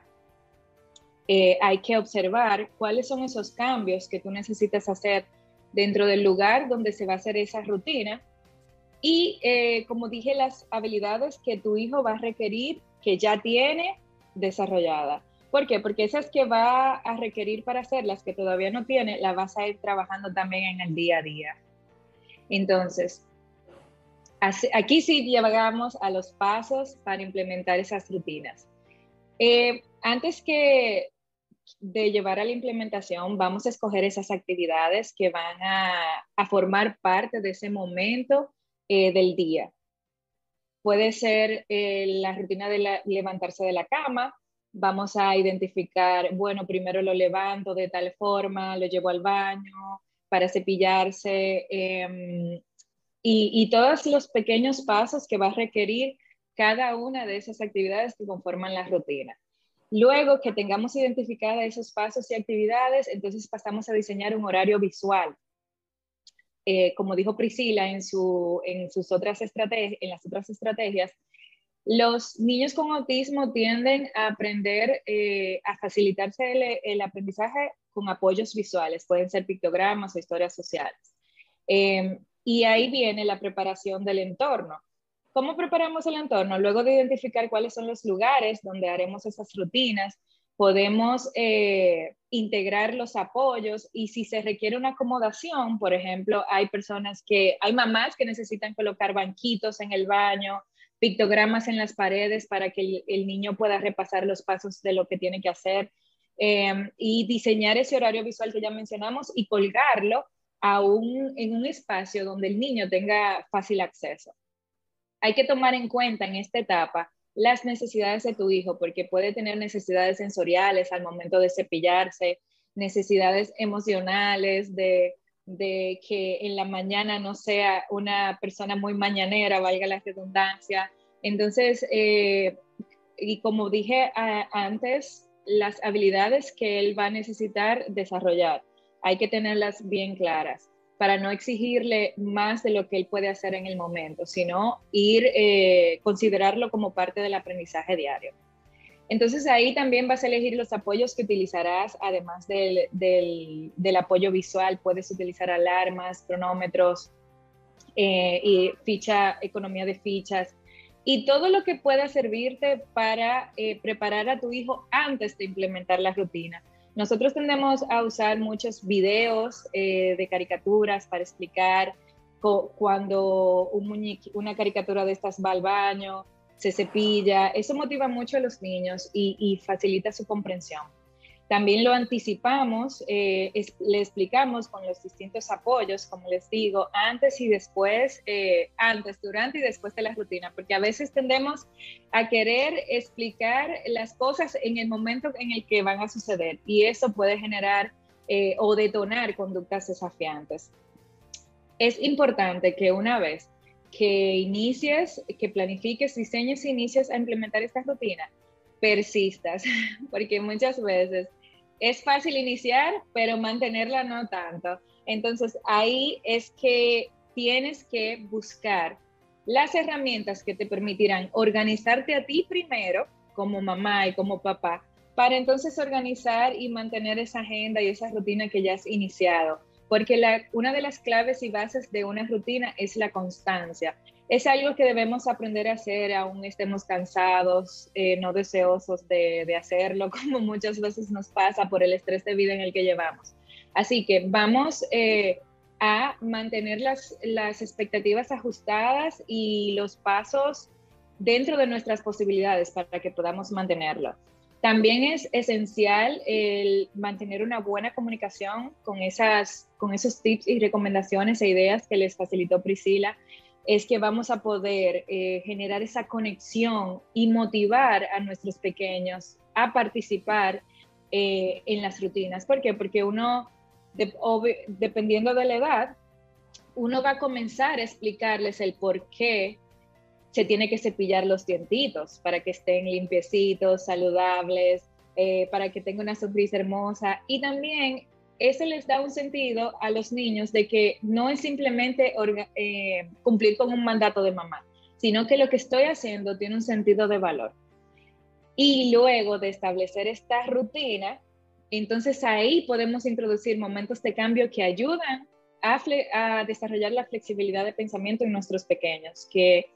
Eh, hay que observar cuáles son esos cambios que tú necesitas hacer dentro del lugar donde se va a hacer esa rutina y eh, como dije, las habilidades que tu hijo va a requerir, que ya tiene desarrollada. ¿Por qué? Porque esas que va a requerir para hacerlas, que todavía no tiene, las vas a ir trabajando también en el día a día. Entonces, aquí sí llegamos a los pasos para implementar esas rutinas. Eh, antes que de llevar a la implementación, vamos a escoger esas actividades que van a, a formar parte de ese momento eh, del día. Puede ser eh, la rutina de levantarse de la cama. Vamos a identificar, bueno, primero lo levanto de tal forma, lo llevo al baño para cepillarse em, y, todos los pequeños pasos que va a requerir cada una de esas actividades que conforman la rutina. Luego que tengamos identificadas esos pasos y actividades, entonces pasamos a diseñar un horario visual eh, como dijo Priscila en, su, en, sus otras estrategias, en las otras estrategias, los niños con autismo tienden a aprender, eh, a facilitarse el, aprendizaje con apoyos visuales, pueden ser pictogramas o historias sociales. Em, y ahí viene la preparación del entorno. ¿Cómo preparamos el entorno? Luego de identificar cuáles son los lugares donde haremos esas rutinas, podemos eh, integrar los apoyos y si se requiere una acomodación, por ejemplo, hay personas que, hay mamás que necesitan colocar banquitos en el baño, pictogramas en las paredes para que el, niño pueda repasar los pasos de lo que tiene que hacer em, y diseñar ese horario visual que ya mencionamos y colgarlo en un espacio donde el niño tenga fácil acceso. Hay que tomar en cuenta en esta etapa las necesidades de tu hijo, porque puede tener necesidades sensoriales al momento de cepillarse, necesidades emocionales de, que en la mañana no sea una persona muy mañanera, valga la redundancia. Entonces, eh, y como dije antes, las habilidades que él va a necesitar desarrollar, hay que tenerlas bien claras para no exigirle más de lo que él puede hacer en el momento, sino ir, eh, considerarlo como parte del aprendizaje diario. Entonces ahí también vas a elegir los apoyos que utilizarás, además del, apoyo visual, puedes utilizar alarmas, cronómetros eh, y ficha, economía de fichas y todo lo que pueda servirte para eh, preparar a tu hijo antes de implementar la rutina. Nosotros tendemos a usar muchos videos eh, de caricaturas para explicar cuando un una caricatura de estas va al baño, se cepilla. Eso motiva mucho a los niños y, facilita su comprensión. También lo anticipamos, eh, le explicamos con los distintos apoyos, como les digo, antes y después, eh, antes, durante y después de la rutina, porque a veces tendemos a querer explicar las cosas en el momento en el que van a suceder y eso puede generar eh, o detonar conductas desafiantes. Es importante que una vez que inicies, que planifiques, diseñes e inicies a implementar esta rutina, persistas, porque muchas veces es fácil iniciar, pero mantenerla no tanto. Entonces ahí es que tienes que buscar las herramientas que te permitirán organizarte a ti primero, como mamá y como papá, para entonces organizar y mantener esa agenda y esa rutina que ya has iniciado. Porque una de las claves y bases de una rutina es la constancia es algo que debemos aprender a hacer, aún estemos cansados, eh, no deseosos de, hacerlo, como muchas veces nos pasa por el estrés de vida en el que llevamos. Así que vamos eh, a mantener las, las expectativas ajustadas y los pasos dentro de nuestras posibilidades para que podamos mantenerlo. También es esencial el mantener una buena comunicación con, esas, con esos tips y recomendaciones e ideas que les facilitó Priscila es que vamos a poder eh, generar esa conexión y motivar a nuestros pequeños a participar eh, en las rutinas. ¿Por qué? Porque uno, dependiendo de la edad, uno va a comenzar a explicarles el por qué se tiene que cepillar los dientitos para que estén limpiecitos, saludables, eh, para que tenga una sonrisa hermosa y también eso les da un sentido a los niños de que no es simplemente eh, cumplir con un mandato de mamá, sino que lo que estoy haciendo tiene un sentido de valor. Y luego de establecer esta rutina, entonces ahí podemos introducir momentos de cambio que ayudan a, a desarrollar la flexibilidad de pensamiento en nuestros pequeños, que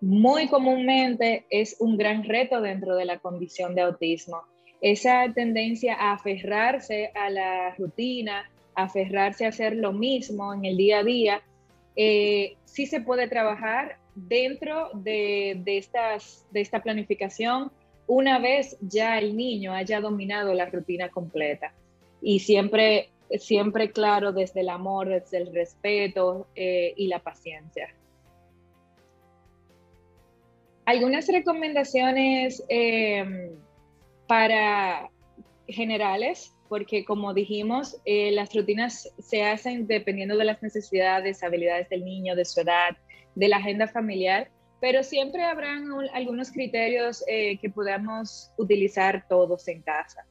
muy comúnmente es un gran reto dentro de la condición de autismo esa tendencia a aferrarse a la rutina, a aferrarse a hacer lo mismo en el día a día, eh, sí se puede trabajar dentro de, estas, de esta planificación una vez ya el niño haya dominado la rutina completa. Y siempre, siempre claro, desde el amor, desde el respeto eh, y la paciencia. Algunas recomendaciones eh, para generales, porque como dijimos, eh, las rutinas se hacen dependiendo de las necesidades, habilidades del niño, de su edad, de la agenda familiar, pero siempre habrán algunos criterios eh, que podamos utilizar todos en casa.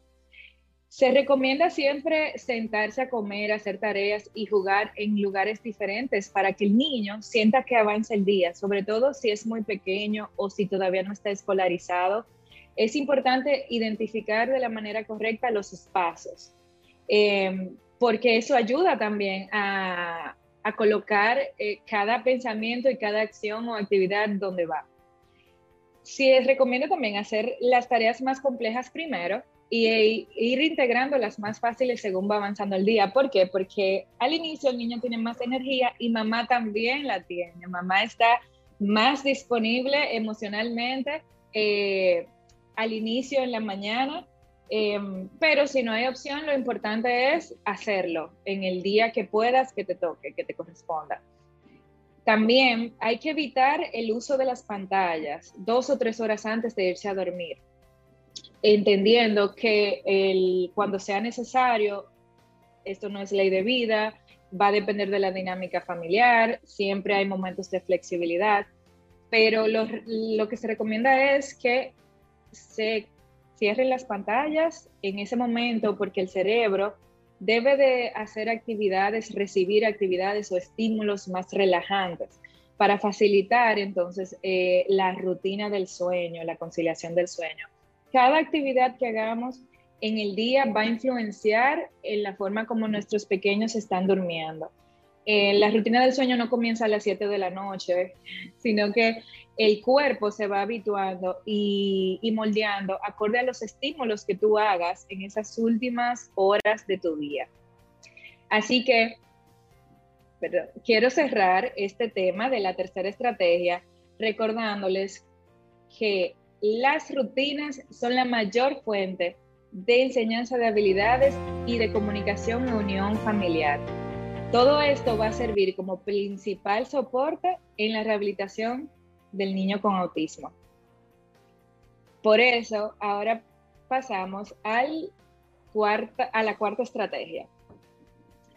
Se recomienda siempre sentarse a comer, hacer tareas y jugar en lugares diferentes para que el niño sienta que avanza el día, sobre todo si es muy pequeño o si todavía no está escolarizado es importante identificar de la manera correcta los espacios, em, porque eso ayuda también a, colocar eh, cada pensamiento y cada acción o actividad donde va. Sí, les recomiendo también hacer las tareas más complejas primero y e, ir integrando las más fáciles según va avanzando el día. ¿Por qué? Porque al inicio el niño tiene más energía y mamá también la tiene. Mamá está más disponible emocionalmente eh, al inicio en la mañana, em, pero si no hay opción, lo importante es hacerlo en el día que puedas, que te toque, que te corresponda. También hay que evitar el uso de las pantallas dos o tres horas antes de irse a dormir, entendiendo que el, cuando sea necesario, esto no es ley de vida, va a depender de la dinámica familiar, siempre hay momentos de flexibilidad, pero lo, lo que se recomienda es que se cierren las pantallas en ese momento porque el cerebro debe de hacer actividades, recibir actividades o estímulos más relajantes para facilitar entonces eh, la rutina del sueño, la conciliación del sueño. Cada actividad que hagamos en el día va a influenciar en la forma como nuestros pequeños están durmiendo. Eh, la rutina del sueño no comienza a las 7 de la noche, sino que el cuerpo se va habituando y, moldeando acorde a los estímulos que tú hagas en esas últimas horas de tu día. Así que quiero cerrar este tema de la tercera estrategia recordándoles que las rutinas son la mayor fuente de enseñanza de habilidades y de comunicación y unión familiar. Todo esto va a servir como principal soporte en la rehabilitación del niño con autismo. Por eso, ahora pasamos al cuarta, a la cuarta estrategia.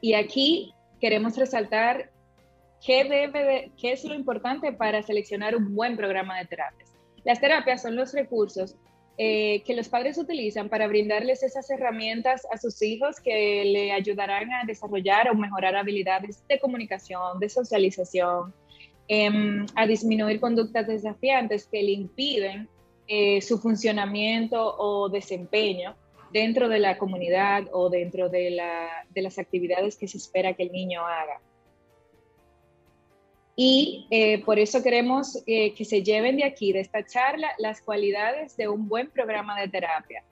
Y aquí queremos resaltar qué, debe qué es lo importante para seleccionar un buen programa de terapias. Las terapias son los recursos eh, que los padres utilizan para brindarles esas herramientas a sus hijos que le ayudarán a desarrollar o mejorar habilidades de comunicación, de socialización, em, a disminuir conductas desafiantes que le impiden eh, su funcionamiento o desempeño dentro de la comunidad o dentro de, de las actividades que se espera que el niño haga. Y eh, por eso queremos eh, que se lleven de aquí, de esta charla, las cualidades de un buen programa de terapia.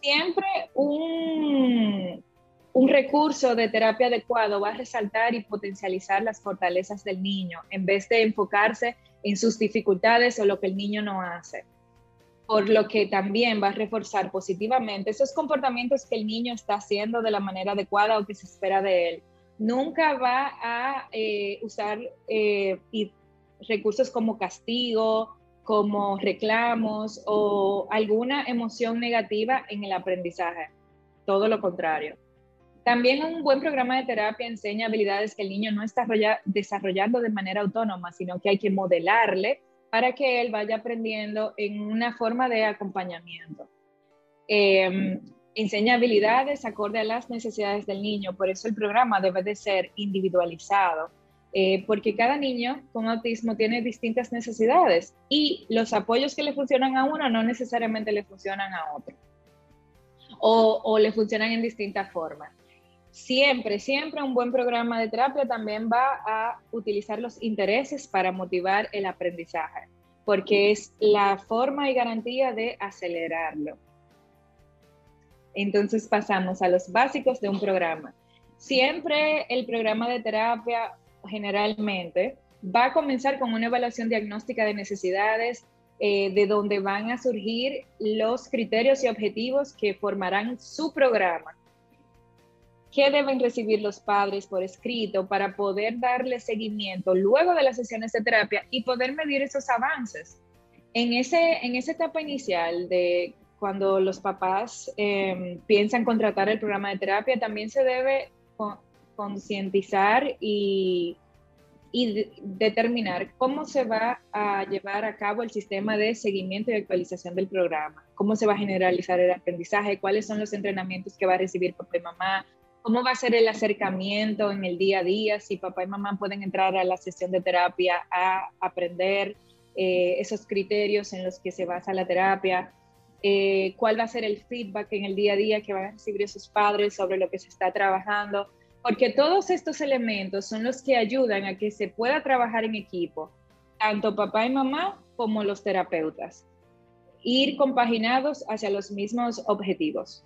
Siempre un, un recurso de terapia adecuado va a resaltar y potencializar las fortalezas del niño en vez de enfocarse en sus dificultades o lo que el niño no hace. Por lo que también va a reforzar positivamente esos comportamientos que el niño está haciendo de la manera adecuada o que se espera de él nunca va a eh, usar eh, recursos como castigo, como reclamos o alguna emoción negativa en el aprendizaje. Todo lo contrario. También un buen programa de terapia enseña habilidades que el niño no está desarrollando de manera autónoma, sino que hay que modelarle para que él vaya aprendiendo en una forma de acompañamiento. Em, enseña habilidades acorde a las necesidades del niño, por eso el programa debe de ser individualizado, eh, porque cada niño con autismo tiene distintas necesidades y los apoyos que le funcionan a uno no necesariamente le funcionan a otro o, o le funcionan en distintas formas. Siempre, siempre un buen programa de terapia también va a utilizar los intereses para motivar el aprendizaje, porque es la forma y garantía de acelerarlo. Entonces pasamos a los básicos de un programa. Siempre el programa de terapia generalmente va a comenzar con una evaluación diagnóstica de necesidades, eh, de donde van a surgir los criterios y objetivos que formarán su programa. ¿Qué deben recibir los padres por escrito para poder darle seguimiento luego de las sesiones de terapia y poder medir esos avances? En, ese, en esa etapa inicial de cuando los papás em, piensan contratar el programa de terapia, también se debe concientizar y, y determinar cómo se va a llevar a cabo el sistema de seguimiento y actualización del programa, cómo se va a generalizar el aprendizaje, cuáles son los entrenamientos que va a recibir papá y mamá, cómo va a ser el acercamiento en el día a día, si papá y mamá pueden entrar a la sesión de terapia a aprender eh, esos criterios en los que se basa la terapia, eh, cuál va a ser el feedback en el día a día que van a recibir sus padres sobre lo que se está trabajando, porque todos estos elementos son los que ayudan a que se pueda trabajar en equipo, tanto papá y mamá como los terapeutas, ir compaginados hacia los mismos objetivos.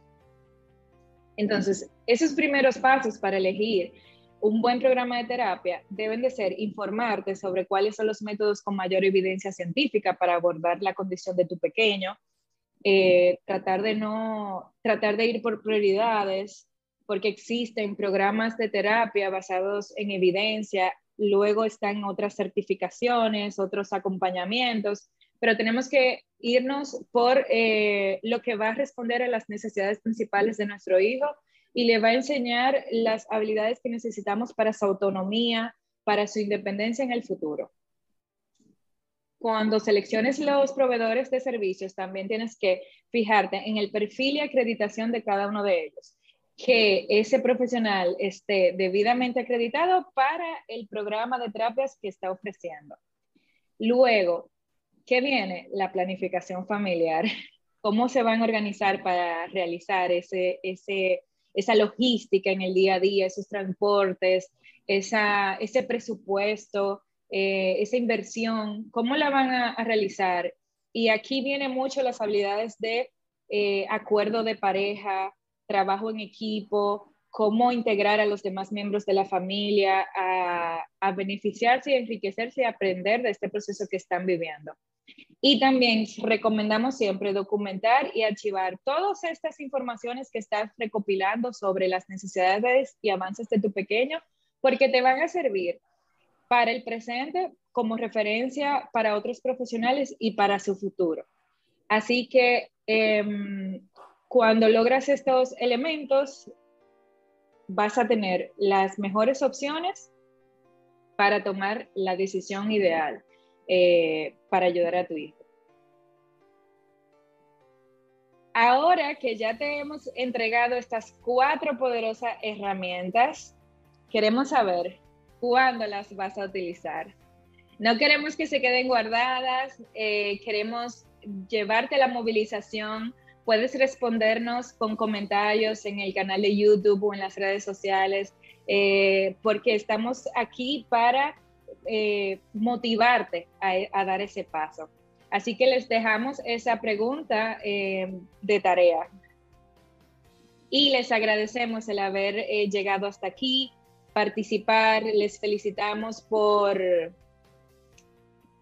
Entonces, esos primeros pasos para elegir un buen programa de terapia deben de ser informarte sobre cuáles son los métodos con mayor evidencia científica para abordar la condición de tu pequeño, eh, tratar de no, tratar de ir por prioridades, porque existen programas de terapia basados en evidencia, luego están otras certificaciones, otros acompañamientos, pero tenemos que irnos por eh, lo que va a responder a las necesidades principales de nuestro hijo y le va a enseñar las habilidades que necesitamos para su autonomía, para su independencia en el futuro cuando selecciones los proveedores de servicios, también tienes que fijarte en el perfil y acreditación de cada uno de ellos. Que ese profesional esté debidamente acreditado para el programa de terapias que está ofreciendo. Luego, ¿qué viene? La planificación familiar. ¿Cómo se van a organizar para realizar ese, ese, esa logística en el día a día, esos transportes, esa, ese presupuesto? Eh, esa inversión, cómo la van a, realizar. Y aquí viene mucho las habilidades de eh, acuerdo de pareja, trabajo en equipo, cómo integrar a los demás miembros de la familia a, a beneficiarse y enriquecerse y aprender de este proceso que están viviendo. Y también recomendamos siempre documentar y archivar todas estas informaciones que estás recopilando sobre las necesidades y avances de tu pequeño, porque te van a servir para el presente como referencia para otros profesionales y para su futuro. Así que em, cuando logras estos elementos, vas a tener las mejores opciones para tomar la decisión ideal eh, para ayudar a tu hijo. Ahora que ya te hemos entregado estas cuatro poderosas herramientas, queremos saber cuándo las vas a utilizar. No queremos que se queden guardadas, eh, queremos llevarte la movilización. Puedes respondernos con comentarios en el canal de YouTube o en las redes sociales, eh, porque estamos aquí para eh, motivarte a, dar ese paso. Así que les dejamos esa pregunta de tarea. Y les agradecemos el haber llegado hasta aquí participar. Les felicitamos por,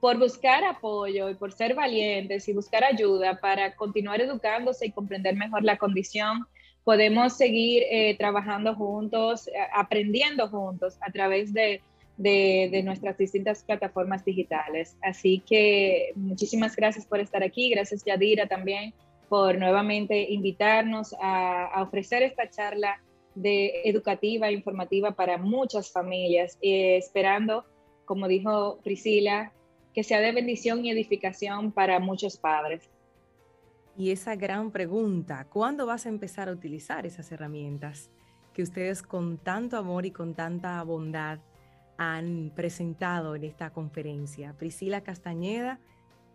por buscar apoyo y por ser valientes y buscar ayuda para continuar educándose y comprender mejor la condición. Podemos seguir eh, trabajando juntos, eh, aprendiendo juntos a través de, de, nuestras distintas plataformas digitales. Así que muchísimas gracias por estar aquí. Gracias Yadira también por nuevamente invitarnos a, ofrecer esta charla de educativa, informativa para muchas familias, eh, esperando, como dijo Priscila, que sea de bendición y edificación para muchos padres. Y esa gran pregunta, ¿cuándo vas a empezar a utilizar esas herramientas que ustedes con tanto amor y con tanta bondad han presentado en esta conferencia? Priscila Castañeda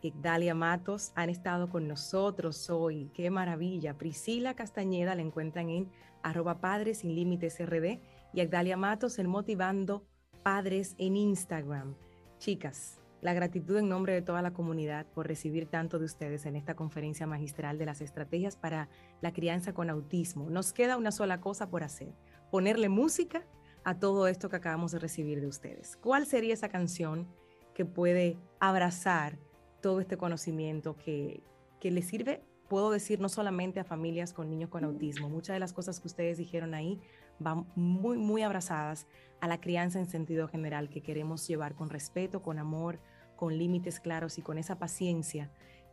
y Dalia Matos han estado con nosotros hoy. Qué maravilla. Priscila Castañeda la encuentran en arroba padres sin límites RD y Agdalia Matos en Motivando Padres en Instagram. Chicas, la gratitud en nombre de toda la comunidad por recibir tanto de ustedes en esta conferencia magistral de las estrategias para la crianza con autismo. Nos queda una sola cosa por hacer, ponerle música a todo esto que acabamos de recibir de ustedes. ¿Cuál sería esa canción que puede abrazar todo este conocimiento que, que le sirve puedo decir no solamente a familias con niños con autismo, muchas de las cosas que ustedes dijeron ahí van muy, muy abrazadas a la crianza en sentido general que queremos llevar con respeto, con amor, con límites claros y con esa paciencia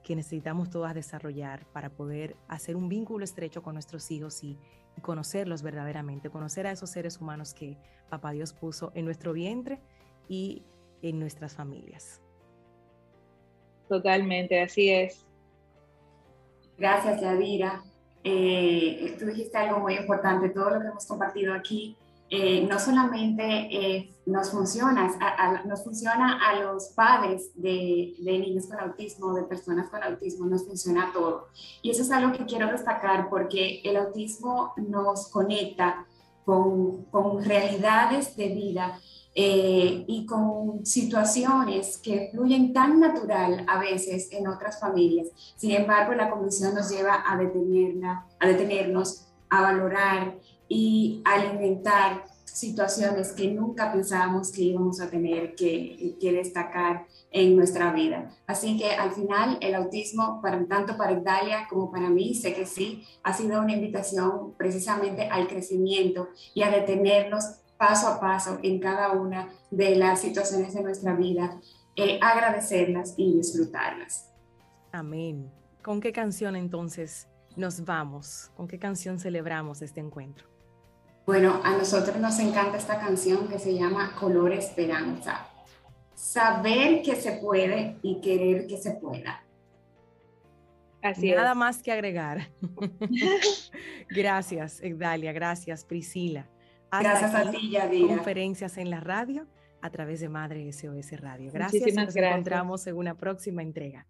que necesitamos todas desarrollar para poder hacer un vínculo estrecho con nuestros hijos y, conocerlos verdaderamente, conocer a esos seres humanos que Papá Dios puso en nuestro vientre y en nuestras familias. Totalmente, así es. Gracias, Yadira. Eh, tú dijiste algo muy importante, todo lo que hemos compartido aquí eh, no solamente nos, funciona, nos funciona a los padres de, niños con autismo, de personas con autismo, nos funciona a todo. Y eso es algo que quiero destacar porque el autismo nos conecta con, con realidades de vida eh, y con situaciones que fluyen tan natural a veces en otras familias. Sin embargo, la comisión nos lleva a, detenerla, a detenernos, a valorar y alimentar situaciones que nunca pensábamos que íbamos a tener que, que, destacar en nuestra vida. Así que al final el autismo, para, tanto para Italia como para mí, sé que sí, ha sido una invitación precisamente al crecimiento y a detenernos paso a paso en cada una de las situaciones de nuestra vida, eh, agradecerlas y disfrutarlas. Amén. ¿Con qué canción entonces nos vamos? ¿Con qué canción celebramos este encuentro? Bueno, a nosotros nos encanta esta canción que se llama Color Esperanza. Saber que se puede y querer que se pueda. Así Nada más que agregar. gracias, Egdalia. Gracias, Priscila. Gracias a ti, Yadira. Conferencias en la radio a través de Madre SOS Radio. Gracias. nos encontramos en una próxima entrega.